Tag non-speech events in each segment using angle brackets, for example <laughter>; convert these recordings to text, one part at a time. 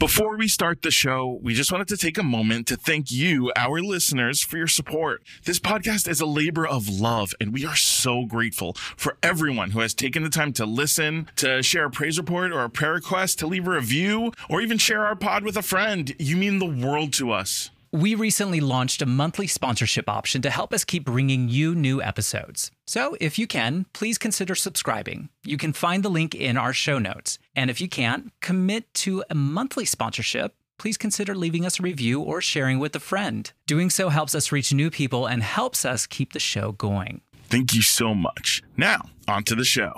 Before we start the show, we just wanted to take a moment to thank you, our listeners, for your support. This podcast is a labor of love, and we are so grateful for everyone who has taken the time to listen, to share a praise report or a prayer request, to leave a review, or even share our pod with a friend. You mean the world to us. We recently launched a monthly sponsorship option to help us keep bringing you new episodes. So, if you can, please consider subscribing. You can find the link in our show notes. And if you can't, commit to a monthly sponsorship. Please consider leaving us a review or sharing with a friend. Doing so helps us reach new people and helps us keep the show going. Thank you so much. Now, on to the show.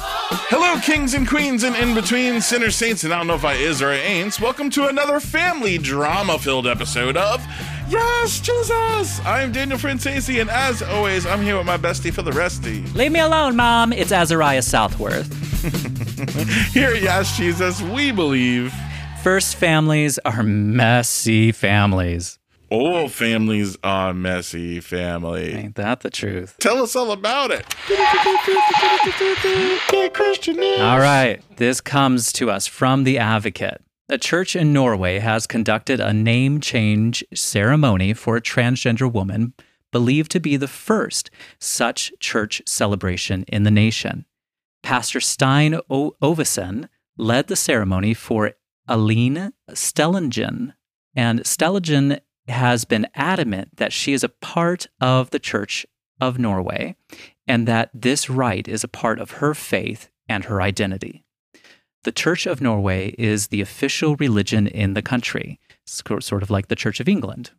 Hello, kings and queens and in between sinners, saints, and I don't know if I is or I ain't. Welcome to another family drama filled episode of Yes, Jesus! I'm Daniel Franzese, and as always, I'm here with my bestie for the resty. <laughs> Leave me alone, Mom. It's Azariah Southworth. <laughs> Here at Yes, Jesus, we believe First families are messy families. All families are messy family. Ain't that the truth? Tell us all about it. All right. This comes to us from The Advocate. A church in Norway has conducted a name change ceremony for a transgender woman believed to be the first such church celebration in the nation. Pastor Stein o- Ovesen led the ceremony for Aline Stellingen, and Stellingen has been adamant that she is a part of the Church of Norway and that this rite is a part of her faith and her identity. The Church of Norway is the official religion in the country, sort of like the Church of England,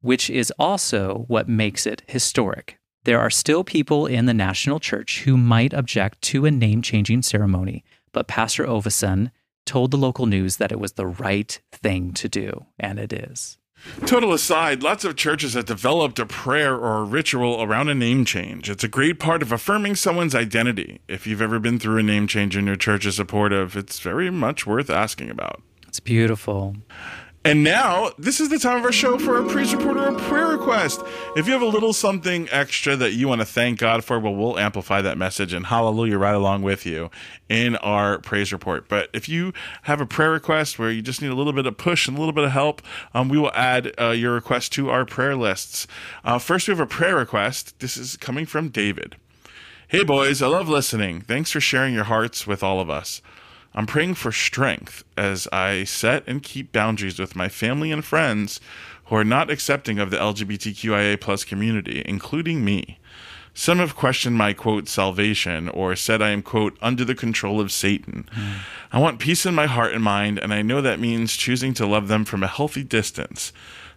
which is also what makes it historic. There are still people in the national church who might object to a name changing ceremony, but Pastor Ovesen told the local news that it was the right thing to do, and it is. Total aside, lots of churches have developed a prayer or a ritual around a name change. It's a great part of affirming someone's identity. If you've ever been through a name change and your church is supportive, it's very much worth asking about. It's beautiful. And now, this is the time of our show for a praise report or a prayer request. If you have a little something extra that you want to thank God for, well, we'll amplify that message and hallelujah right along with you in our praise report. But if you have a prayer request where you just need a little bit of push and a little bit of help, um, we will add uh, your request to our prayer lists. Uh, first, we have a prayer request. This is coming from David. Hey, boys, I love listening. Thanks for sharing your hearts with all of us. I'm praying for strength as I set and keep boundaries with my family and friends who are not accepting of the LGBTQIA plus community, including me. Some have questioned my quote salvation or said I am quote under the control of Satan. Hmm. I want peace in my heart and mind, and I know that means choosing to love them from a healthy distance.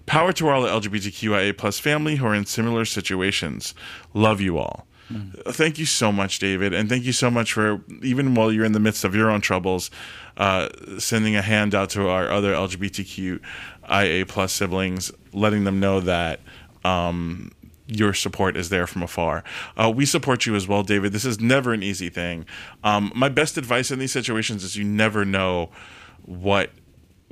Power to all the LGBTQIA plus family who are in similar situations. Love you all. Thank you so much, David, and thank you so much for even while you're in the midst of your own troubles, uh, sending a hand out to our other LGBTQIA plus siblings, letting them know that um, your support is there from afar. Uh, we support you as well, David. This is never an easy thing. Um, my best advice in these situations is you never know what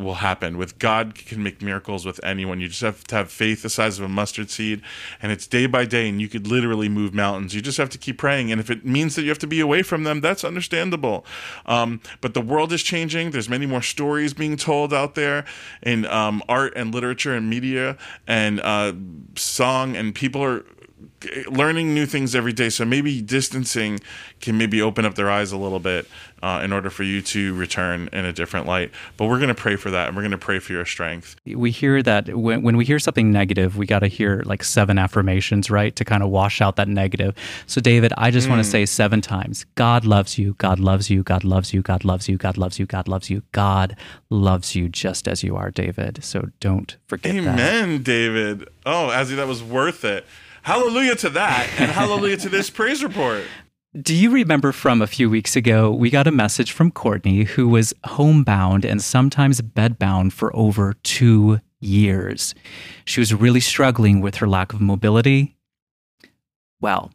will happen. With God can make miracles with anyone. You just have to have faith the size of a mustard seed, and it's day by day, and you could literally move mountains. You just have to keep praying, and if it means that you have to be away from them, that's understandable. Um, but the world is changing. There's many more stories being told out there in um, art and literature and media and uh, song, and people are learning new things every day. So maybe distancing can maybe open up their eyes a little bit uh, in order for you to return in a different light. But we're going to pray for that, and we're going to pray for your strength. We hear that when, when we hear something negative, we got to hear like seven affirmations, right? To kind of wash out that negative. So, David, I just want to say seven times God loves you. God loves you. God loves you. God loves you. God loves you. God loves you. God loves you just as you are, David. So don't forget that. Amen, David. Oh, Azzy, that was worth it. Hallelujah to that, and hallelujah to this praise report. Do you remember from a few weeks ago, we got a message from Courtney who was homebound and sometimes bedbound for over two years. She was really struggling with her lack of mobility. Well,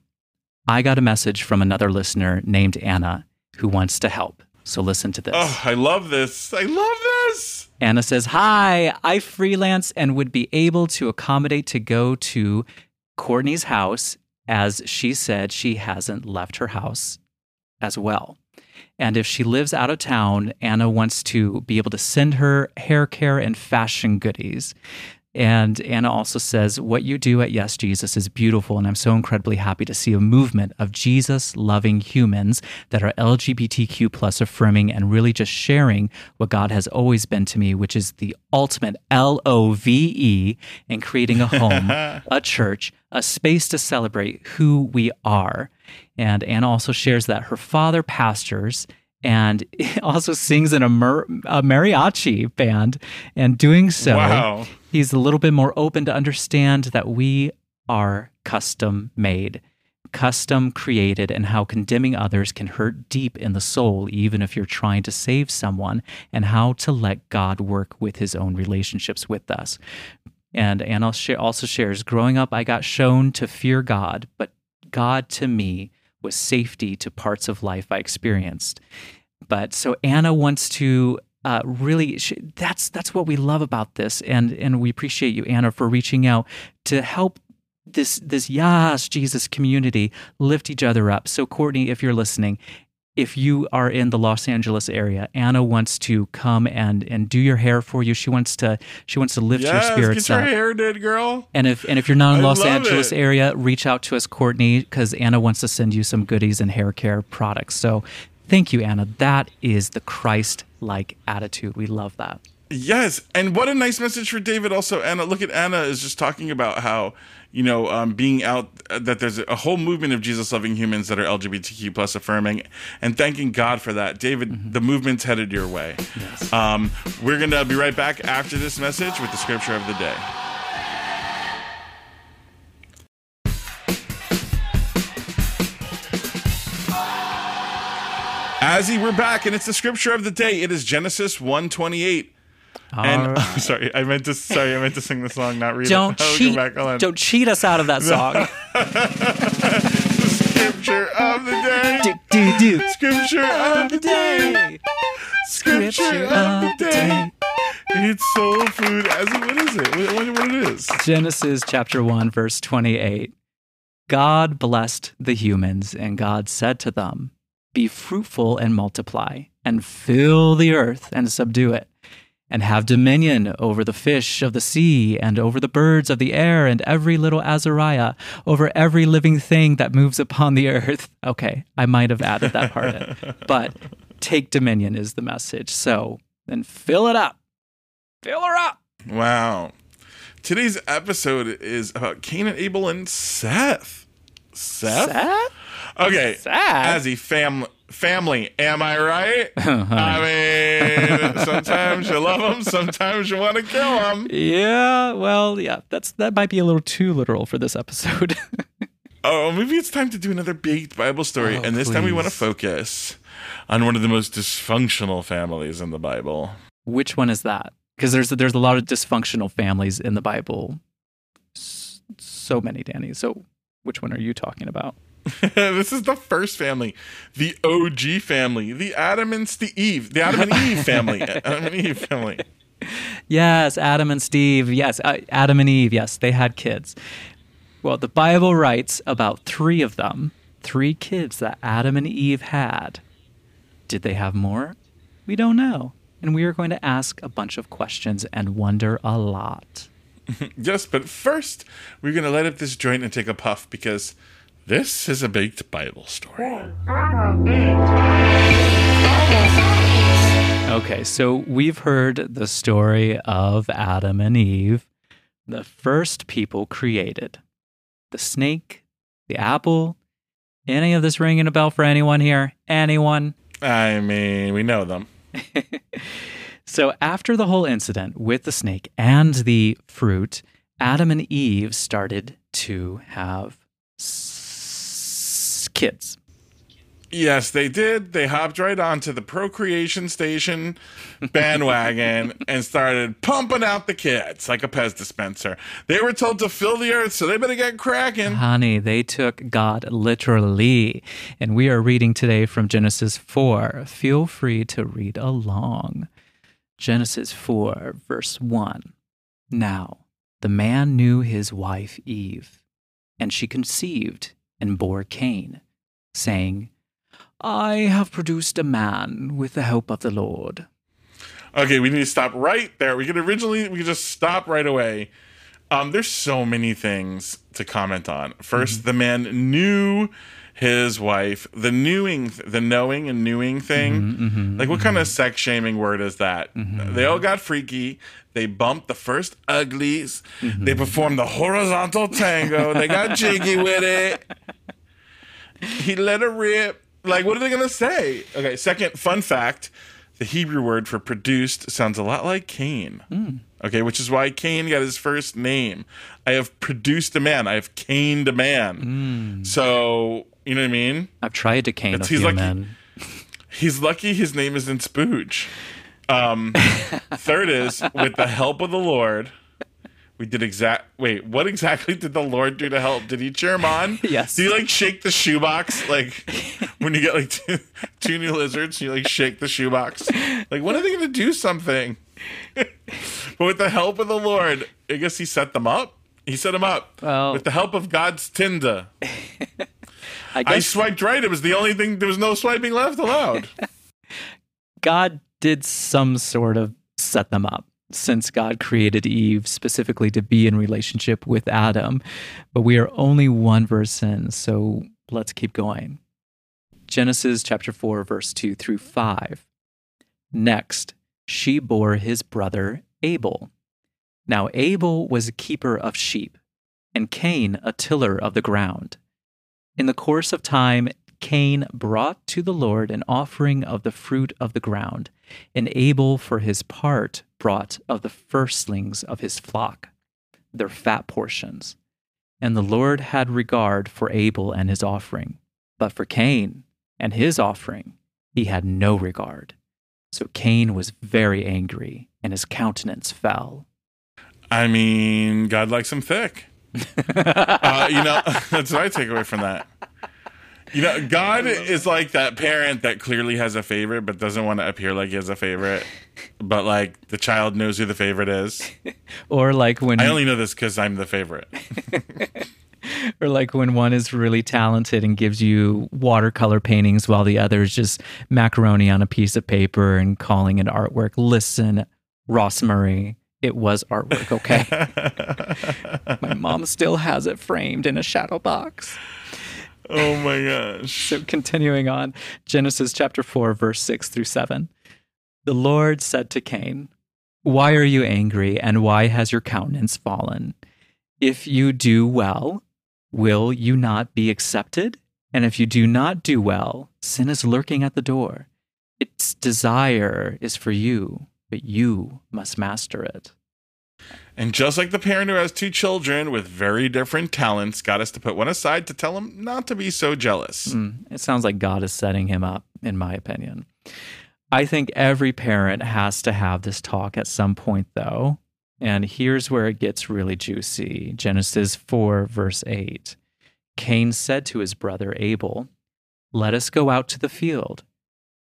I got a message from another listener named Anna who wants to help. So listen to this. Oh, I love this. I love this. Anna says, Hi, I freelance and would be able to accommodate to go to Courtney's house as she said she hasn't left her house as well. And if she lives out of town, Anna wants to be able to send her hair care and fashion goodies. And Anna also says, What you do at Yas Jesus is beautiful. And I'm so incredibly happy to see a movement of Jesus loving humans that are LGBTQ plus affirming and really just sharing what God has always been to me, which is the ultimate L O V E and creating a home, <laughs> a church, a space to celebrate who we are. And Anna also shares that her father pastors and <laughs> also sings in a, mer- a mariachi band. And doing so, Wow. he's a little bit more open to understand that we are custom made, custom created, and how condemning others can hurt deep in the soul, even if you're trying to save someone, and how to let God work with his own relationships with us. And Anna also shares growing up, I got shown to fear God, but God to me was safety to parts of life I experienced. But so Anna wants to uh, really sh- that's that's what we love about this, and and we appreciate you, Anna, for reaching out to help this this Yas Jesus community lift each other up. So Courtney, if you're listening. If you are in the Los Angeles area, Anna wants to come and and do your hair for you. She wants to she wants to lift your Yes, spirits get your up. hair did, girl. And if and if you're not in I Los Angeles it. area, reach out to us, Courtney, because Anna wants to send you some goodies and hair care products. So thank you, Anna. That is the Christ-like attitude. We love that. Yes, and what a nice message for David. Also, Anna, look at Anna is just talking about how you know, um, being out uh, that there's a whole movement of Jesus loving humans that are LGBTQ plus affirming, and thanking God for that. David, mm-hmm. the movement's headed your way. Yes. Um, we're gonna be right back after this message with the scripture of the day. Azzy, we're back, and it's the scripture of the day. It is Genesis 128. All and right. <laughs> oh, sorry, I meant to sorry, I meant to sing the song, not read Don't <laughs> it. cheat. Don't cheat us out of that <laughs> song. scripture of the day. Do, do, do. Scripture of the day. Scripture of the day. It's soul food. As what is it? What is it? what it is? Genesis chapter one, verse twenty-eight. God blessed the humans, and God said to them, "Be fruitful and multiply, and fill the earth and subdue it." And have dominion over the fish of the sea, and over the birds of the air, and every little Azariah, over every living thing that moves upon the earth. <laughs> Okay, I might have added that part in, but take dominion is the message. So then fill it up. Fill her up. Wow. Today's episode is about Cain and Abel and Seth. Seth? Seth? Okay. Seth? Azzy, fam- family. Am I <laughs> right? I mean, sometimes you love them, sometimes you want to kill them. Yeah, well, yeah, that's that might be a little too literal for this episode. <laughs> Oh, maybe it's time to do another big Bible story. Oh, and this time we want to focus on one of the most dysfunctional families in the Bible. Which one is that? Because there's there's a lot of dysfunctional families in the Bible. So many, Danny. So which one are you talking about? <laughs> this is the first family, the OG family, the Adam and Steve, Eve, the Adam and Eve family, <laughs> Adam and Eve family. Yes, Adam and Steve. Yes, uh, Adam and Eve. Yes, they had kids. Well, the Bible writes about three of them, three kids that Adam and Eve had. Did they have more? We don't know. And we are going to ask a bunch of questions and wonder a lot. <laughs> Yes, but first we're gonna light up this joint and take a puff because this is a baked Bible story. Okay, so we've heard the story of Adam and Eve, the first people created. The snake, the apple. Any of this ringing a bell for anyone here? Anyone? I mean, we know them. <laughs> So, after the whole incident with the snake and the fruit, Adam and Eve started to have kids. Yes, they did. They hopped right onto the procreation station bandwagon <laughs> and started pumping out the kids like a Pez dispenser. They were told to fill the earth, so they better get cracking. Honey, they took God literally. And we are reading today from Genesis 4. Feel free to read along. Genesis 4, verse 1. Now, the man knew his wife Eve, and she conceived and bore Cain, saying, I have produced a man with the help of the Lord. Okay, we need to stop right there. We could originally we could just stop right away. Um, there's so many things to comment on. 1st mm-hmm. the man knew his wife. The knowing, the knowing and knowing thing. Mm-hmm, mm-hmm, like, what kind of sex shaming word is that? They all got freaky. They bumped the first uglies. They performed the horizontal tango. They got jiggy with it. <laughs> He let her rip. Like, what are they gonna say? Okay. Second fun fact: the Hebrew word for produced sounds a lot like Cain. Okay, which is why Cain got his first name. I have produced a man. I have caned a man. So you know what I mean? I've tried to cane a he's few like- men. <laughs> He's lucky his name isn't Spooge. Um, <laughs> third is with the help of the Lord. We did exact. Wait, what exactly did the Lord do to help? Did he cheer him on? <laughs> Yes. Did he like shake the shoebox like when you get like two, two new lizards? You like shake the shoebox. Like when are they going to do something? <laughs> but with the help of the Lord, I guess he set them up. He set them up Well- with the help of God's Tinder. <laughs> I I swiped right. It was the only thing. There was no swiping left allowed. God did some sort of set them up since God created Eve specifically to be in relationship with Adam. But we are only one verse in, so let's keep going. Genesis chapter 4, verse 2 through 5. Next, she bore his brother Abel. Now, Abel was a keeper of sheep, and Cain a tiller of the ground. In the course of time, Cain brought to the Lord an offering of the fruit of the ground, and Abel, for his part, brought of the firstlings of his flock, their fat portions. And the Lord had regard for Abel and his offering, but for Cain and his offering he had no regard. So Cain was very angry, and his countenance fell. I mean, God likes him thick. <laughs> uh, you know, <laughs> that's what I take away from that. You know, <laughs> God is like that parent that clearly has a favorite but doesn't want to appear like he has a favorite. But like the child knows who the favorite is. <laughs> Or like when I only know this because I'm the favorite. <laughs> or like when one is really talented and gives you watercolor paintings while the other is just macaroni on a piece of paper and calling it artwork. Listen, Ross Murray, it was artwork, okay? My mom still has it framed in a shadow box. <laughs> Oh my gosh. So continuing on, Genesis chapter 4, verse 6 through 7. The Lord said to Cain, Why are you angry, and why has your countenance fallen? If you do well, will you not be accepted? And if you do not do well, sin is lurking at the door. Its desire is for you, but you must master it. And just like the parent who has two children with very different talents got us to put one aside to tell him not to be so jealous. Mm, it sounds like God is setting him up, in my opinion. I think every parent has to have this talk at some point, though. And here's where it gets really juicy Genesis 4, verse 8. Cain said to his brother Abel, Let us go out to the field.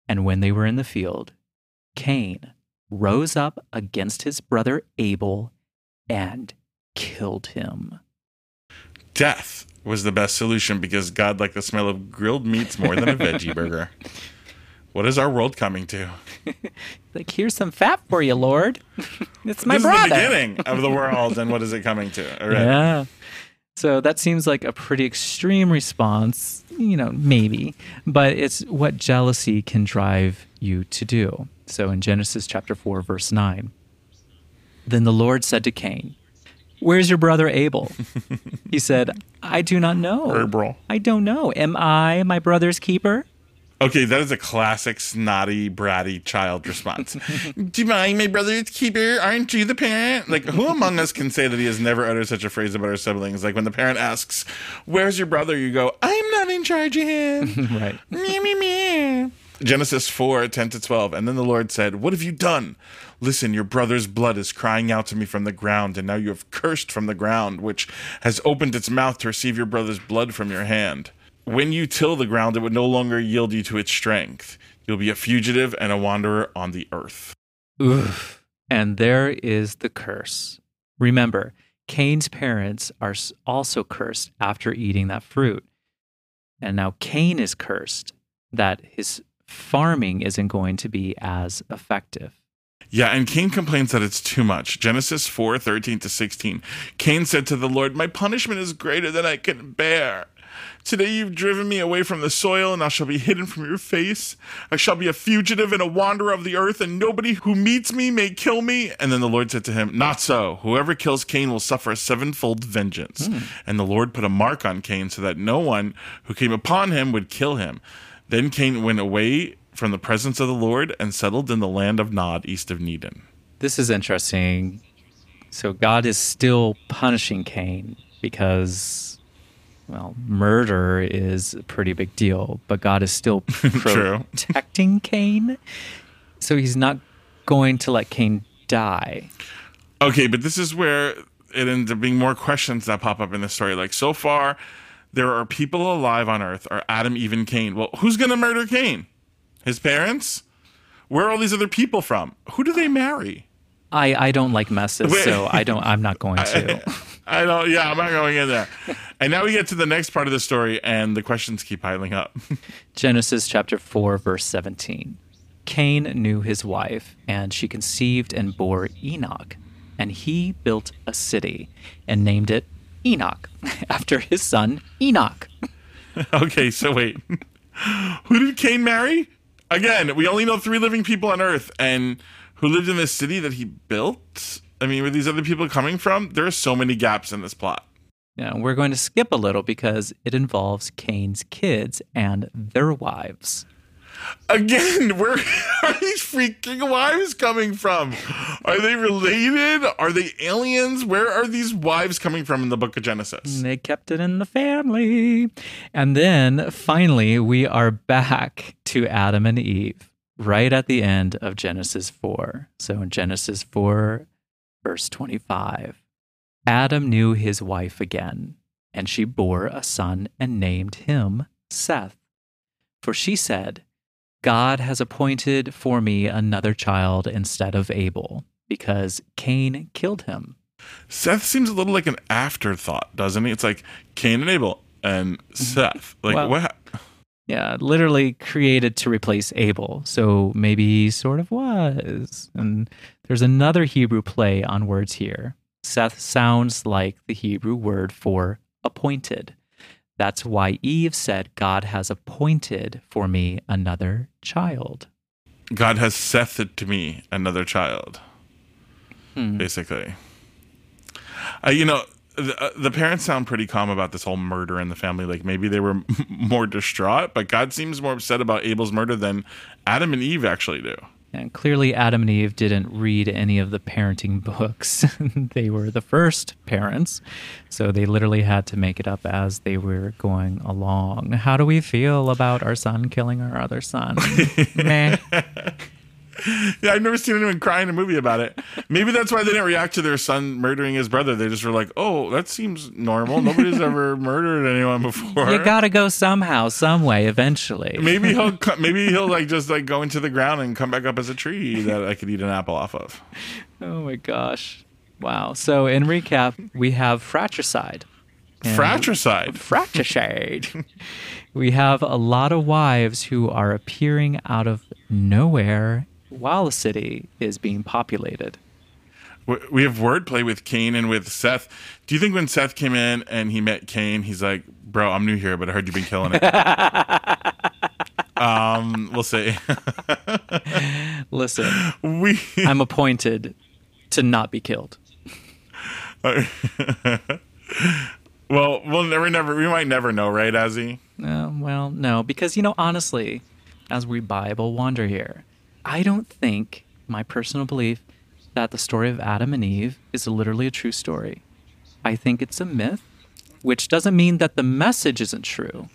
And when they were in the field, Cain rose up against his brother Abel and killed him. Death was the best solution because God liked the smell of grilled meats more than a veggie <laughs> burger. What is our world coming to? <laughs> Like, here's some fat for you, Lord. <laughs> it's my this brother. is the beginning of the world, and what is it coming to? All right. Yeah. So that seems like a pretty extreme response, you know, maybe, but it's what jealousy can drive you to do. So in Genesis chapter 4, verse 9, then the Lord said to Cain, Where's your brother Abel? <laughs> he said, I do not know. Herbal. I don't know. Am I my brother's keeper? Okay, that is a classic snotty, bratty child response. <laughs> Do you mind, my brother's keeper? Aren't you the parent? Like, who among us can say that he has never uttered such a phrase about our siblings? Like, when the parent asks, Where's your brother? You go, I'm not in charge of him. <laughs> right. me, me, me. Genesis 4 10 to 12. And then the Lord said, What have you done? Listen, your brother's blood is crying out to me from the ground, and now you have cursed from the ground, which has opened its mouth to receive your brother's blood from your hand. When you till the ground, it would no longer yield you to its strength. You'll be a fugitive and a wanderer on the earth. Oof. And there is the curse. Remember, Cain's parents are also cursed after eating that fruit. And now Cain is cursed, that his farming isn't going to be as effective. Yeah, and Cain complains that it's too much. Genesis 4 13 to 16. Cain said to the Lord, My punishment is greater than I can bear. Today you've driven me away from the soil, and I shall be hidden from your face. I shall be a fugitive and a wanderer of the earth, and nobody who meets me may kill me. And then the Lord said to him, Not so. Whoever kills Cain will suffer a sevenfold vengeance. Mm. And the Lord put a mark on Cain so that no one who came upon him would kill him. Then Cain went away from the presence of the Lord and settled in the land of Nod, east of Eden. This is interesting. So God is still punishing Cain because, well, murder is a pretty big deal, but God is still <laughs> protecting Cain. So he's not going to let Cain die. Okay, but this is where it ends up being more questions that pop up in the story. Like, so far, there are people alive on earth, are Adam, even Cain. Well, who's going to murder Cain? His parents? Where are all these other people from? Who do they marry? I, I don't like messes, Wait. so I don't. I'm not going <laughs> to. I, I don't. Yeah, I'm not going in there. and now we get to the next part of the story, and the questions keep piling up. <laughs> Genesis chapter four, verse seventeen. Cain knew his wife, and she conceived and bore Enoch, and he built a city and named it Enoch <laughs> after his son Enoch. <laughs> okay, so wait. <laughs> Who did Cain marry? Again, we only know three living people on Earth, and who lived in this city that he built. I mean, where these other people coming from? There are so many gaps in this plot. Yeah, we're going to skip a little because it involves Cain's kids and their wives. Again, <laughs> where are these freaking wives coming from? Are they related? Are they aliens? Where are these wives coming from in the book of Genesis? They kept it in the family. And then finally, we are back to Adam and Eve right at the end of Genesis 4. So in Genesis 4, verse 25, Adam knew his wife again, and she bore a son and named him Seth. For she said, God has appointed for me another child instead of Abel because Cain killed him. Seth seems a little like an afterthought, doesn't he? It's like Cain and Abel and mm-hmm. Seth. Like well, what? Yeah, literally created to replace Abel. So maybe he sort of was. And there's another Hebrew play on words here. Seth sounds like the Hebrew word for appointed. That's why Eve said, God has appointed for me another child. God has sethed to me another child, hmm. basically. Uh, you know, the, uh, the, parents sound pretty calm about this whole murder in the family. Like maybe they were <laughs> more distraught, but God seems more upset about Abel's murder than Adam and Eve actually do. And clearly, Adam and Eve didn't read any of the parenting <laughs> books. <laughs> they were the first parents. So they literally had to make it up as they were going along. How do we feel about our son killing our other son? <laughs> Meh. Yeah, I've never seen anyone cry in a movie about it. Maybe that's why they didn't react to their son murdering his brother. They just were like, "Oh, that seems normal. Nobody's ever <laughs> murdered anyone before." You got to go somehow, some way, eventually. maybe he'll <laughs> maybe he'll like just like go into the ground and come back up as a tree that I could eat an apple off of. Oh my gosh! Wow. So in recap, we have fratricide. Fratricide. Fratricide. <laughs> we have a lot of wives who are appearing out of nowhere while the city is being populated. We have wordplay with Cain and with Seth. Do you think when Seth came in and he met Cain, he's like, "Bro, I'm new here, but I heard you've been killing it." <laughs> um, we'll see. <laughs> Listen, we I'm appointed to not be killed. <laughs> well, we'll never, never, we might never know, right, Azzy? Uh, well, no, because you know, honestly, as we Bible wander here, I don't think, my personal belief, that the story of Adam and Eve is literally a true story. I think it's a myth, which doesn't mean that the message isn't true.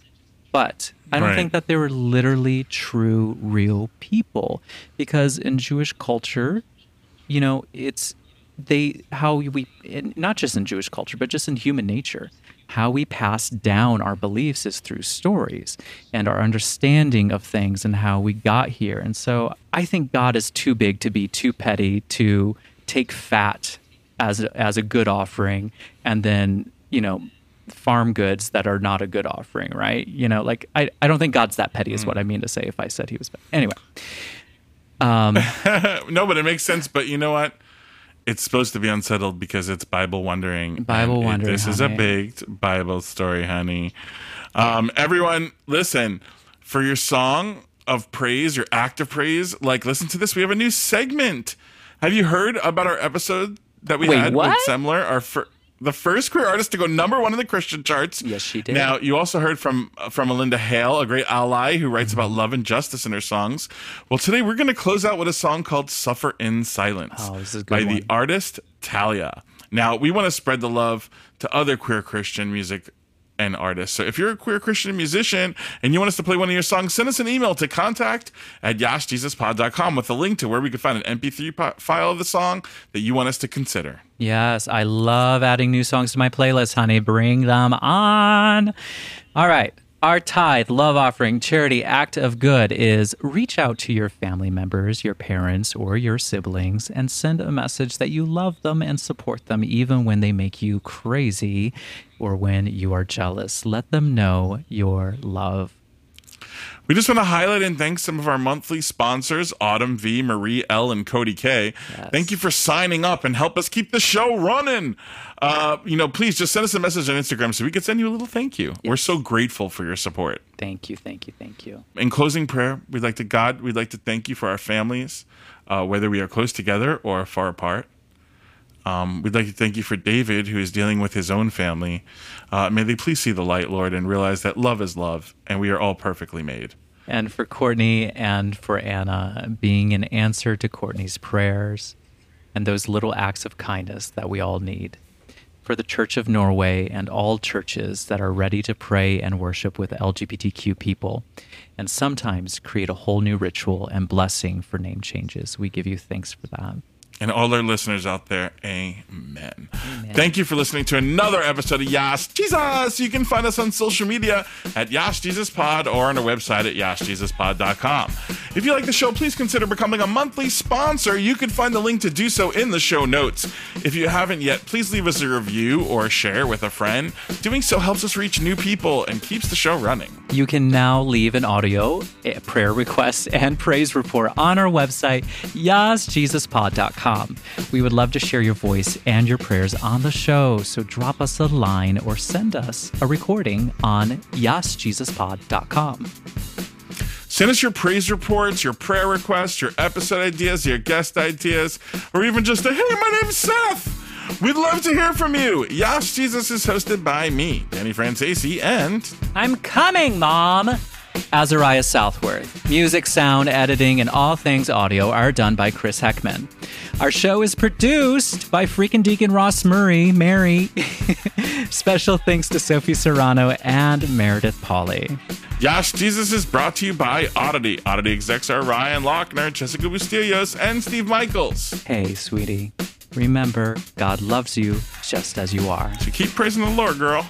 But I don't right. think that they were literally true, real people. Because in Jewish culture, you know, it's they, how we, not just in Jewish culture, but just in human nature, how we pass down our beliefs is through stories and our understanding of things and how we got here. And so I think God is too big to be too petty to take fat as a, as a good offering and then, you know, farm goods that are not a good offering, right? You know, like I, I don't think God's that petty, is what I mean to say if I said he was. Anyway. Um, <laughs> no, but it makes sense. But you know what? It's supposed to be unsettled because it's Bible wondering. Bible wondering. This is a big Bible story, honey. Um, everyone, listen for your song of praise, your act of praise. Like, listen to this. We have a new segment. Have you heard about our episode that we Wait, had what? with Semler? Our fir- the first queer artist to go number one in the Christian charts. Yes, she did. Now, you also heard from from Melinda Hale, a great ally who writes about love and justice in her songs. Well, today we're going to close out with a song called "Suffer in Silence" Oh, this is a by good the artist Talia. Now, we want to spread the love to other queer Christian music and artists. So if you're a queer Christian musician and you want us to play one of your songs, send us an email to contact at yasjesuspod.com with a link to where we can find an MP3 po- file of the song that you want us to consider. Yes, I love adding new songs to my playlist, honey. Bring them on. All right. Our tithe, love offering, charity act of good is reach out to your family members, your parents, or your siblings and send a message that you love them and support them even when they make you crazy or when you are jealous. Let them know your love. We just want to highlight and thank some of our monthly sponsors, Autumn V, Marie L, and Cody K. Thank you for signing up and help us keep the show running. Uh, you know, please just send us a message on Instagram so we can send you a little thank you. We're so grateful for your support. Thank you, thank you, thank you. In closing prayer, we'd like to God, we'd like to thank you for our families, uh, whether we are close together or far apart. Um, we'd like to thank you for David, who is dealing with his own family. Uh, may they please see the light, Lord, and realize that love is love, and we are all perfectly made. and for Courtney and for Anna being an answer to Courtney's prayers and those little acts of kindness that we all need. For the Church of Norway and all churches that are ready to pray and worship with LGBTQ people and sometimes create a whole new ritual and blessing for name changes. We give you thanks for that. And all our listeners out there, amen. Thank you for listening to another episode of Yas Jesus. You can find us on social media at Yas Jesus Pod or on our website at yasjesuspod.com. If you like the show, please consider becoming a monthly sponsor. You can find the link to do so in the show notes. If you haven't yet, please leave us a review or share with a friend. Doing so helps us reach new people and keeps the show running. You can now leave an audio, a prayer request, and praise report on our website, We would love to share your voice and your prayers on the show, so drop us a line or send us a recording on yasjesuspod.com. Send us your praise reports, your prayer requests, your episode ideas, your guest ideas, or even just a hey, my name's Seth. We'd love to hear from you. Yas Jesus is hosted by me, Danny Franzese, and I'm coming, Mom! Azariah Southworth. Music, sound, editing, and all things audio are done by Chris Heckman. Our show is produced by freaking Deacon Ross Murray, Mary. <laughs> Special thanks to Sophie Serrano and Meredith Polly. Yas Jesus is brought to you by Oddity. Oddity execs are Ryan Lochner, Jessica Bustillos, and Steve Michaels. Hey, sweetie. Remember, God loves you just as you are. So keep praising the Lord, girl.